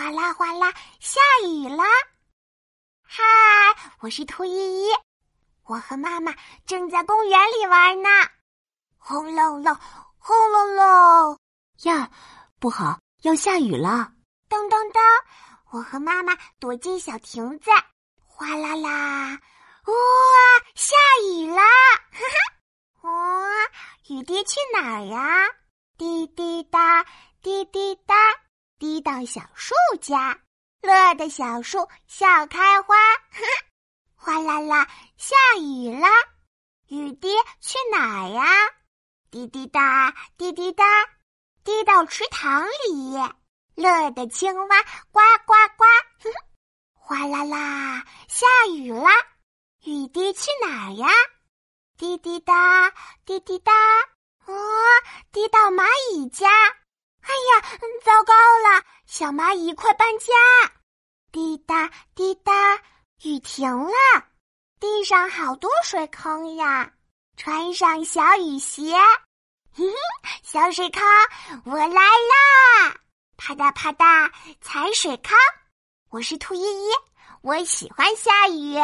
哗啦哗啦，下雨了。嗨，我是兔依依，我和妈妈正在公园里玩呢。轰隆隆，轰隆隆，呀，不好，要下雨了！噔噔噔，我和妈妈躲进小亭子。哗啦啦，哇，下雨了！哈哈，哇，雨滴去哪儿呀？滴滴答，滴滴，滴到小树家。乐的小树笑开花，哗啦啦，下雨啦，雨滴去哪儿呀？滴滴答，滴滴答，滴到池塘里。乐的青蛙呱呱呱，哗啦啦，下雨啦，雨滴去哪儿呀？滴滴答，滴滴答，哦，滴到蚂蚁家。哎呀，糟糕了！小蚂蚁快搬家！滴答滴答，雨停了，地上好多水坑呀！穿上小雨鞋，哼哼，小水坑，我来啦！啪嗒啪嗒，踩水坑。我是兔依依，我喜欢下雨。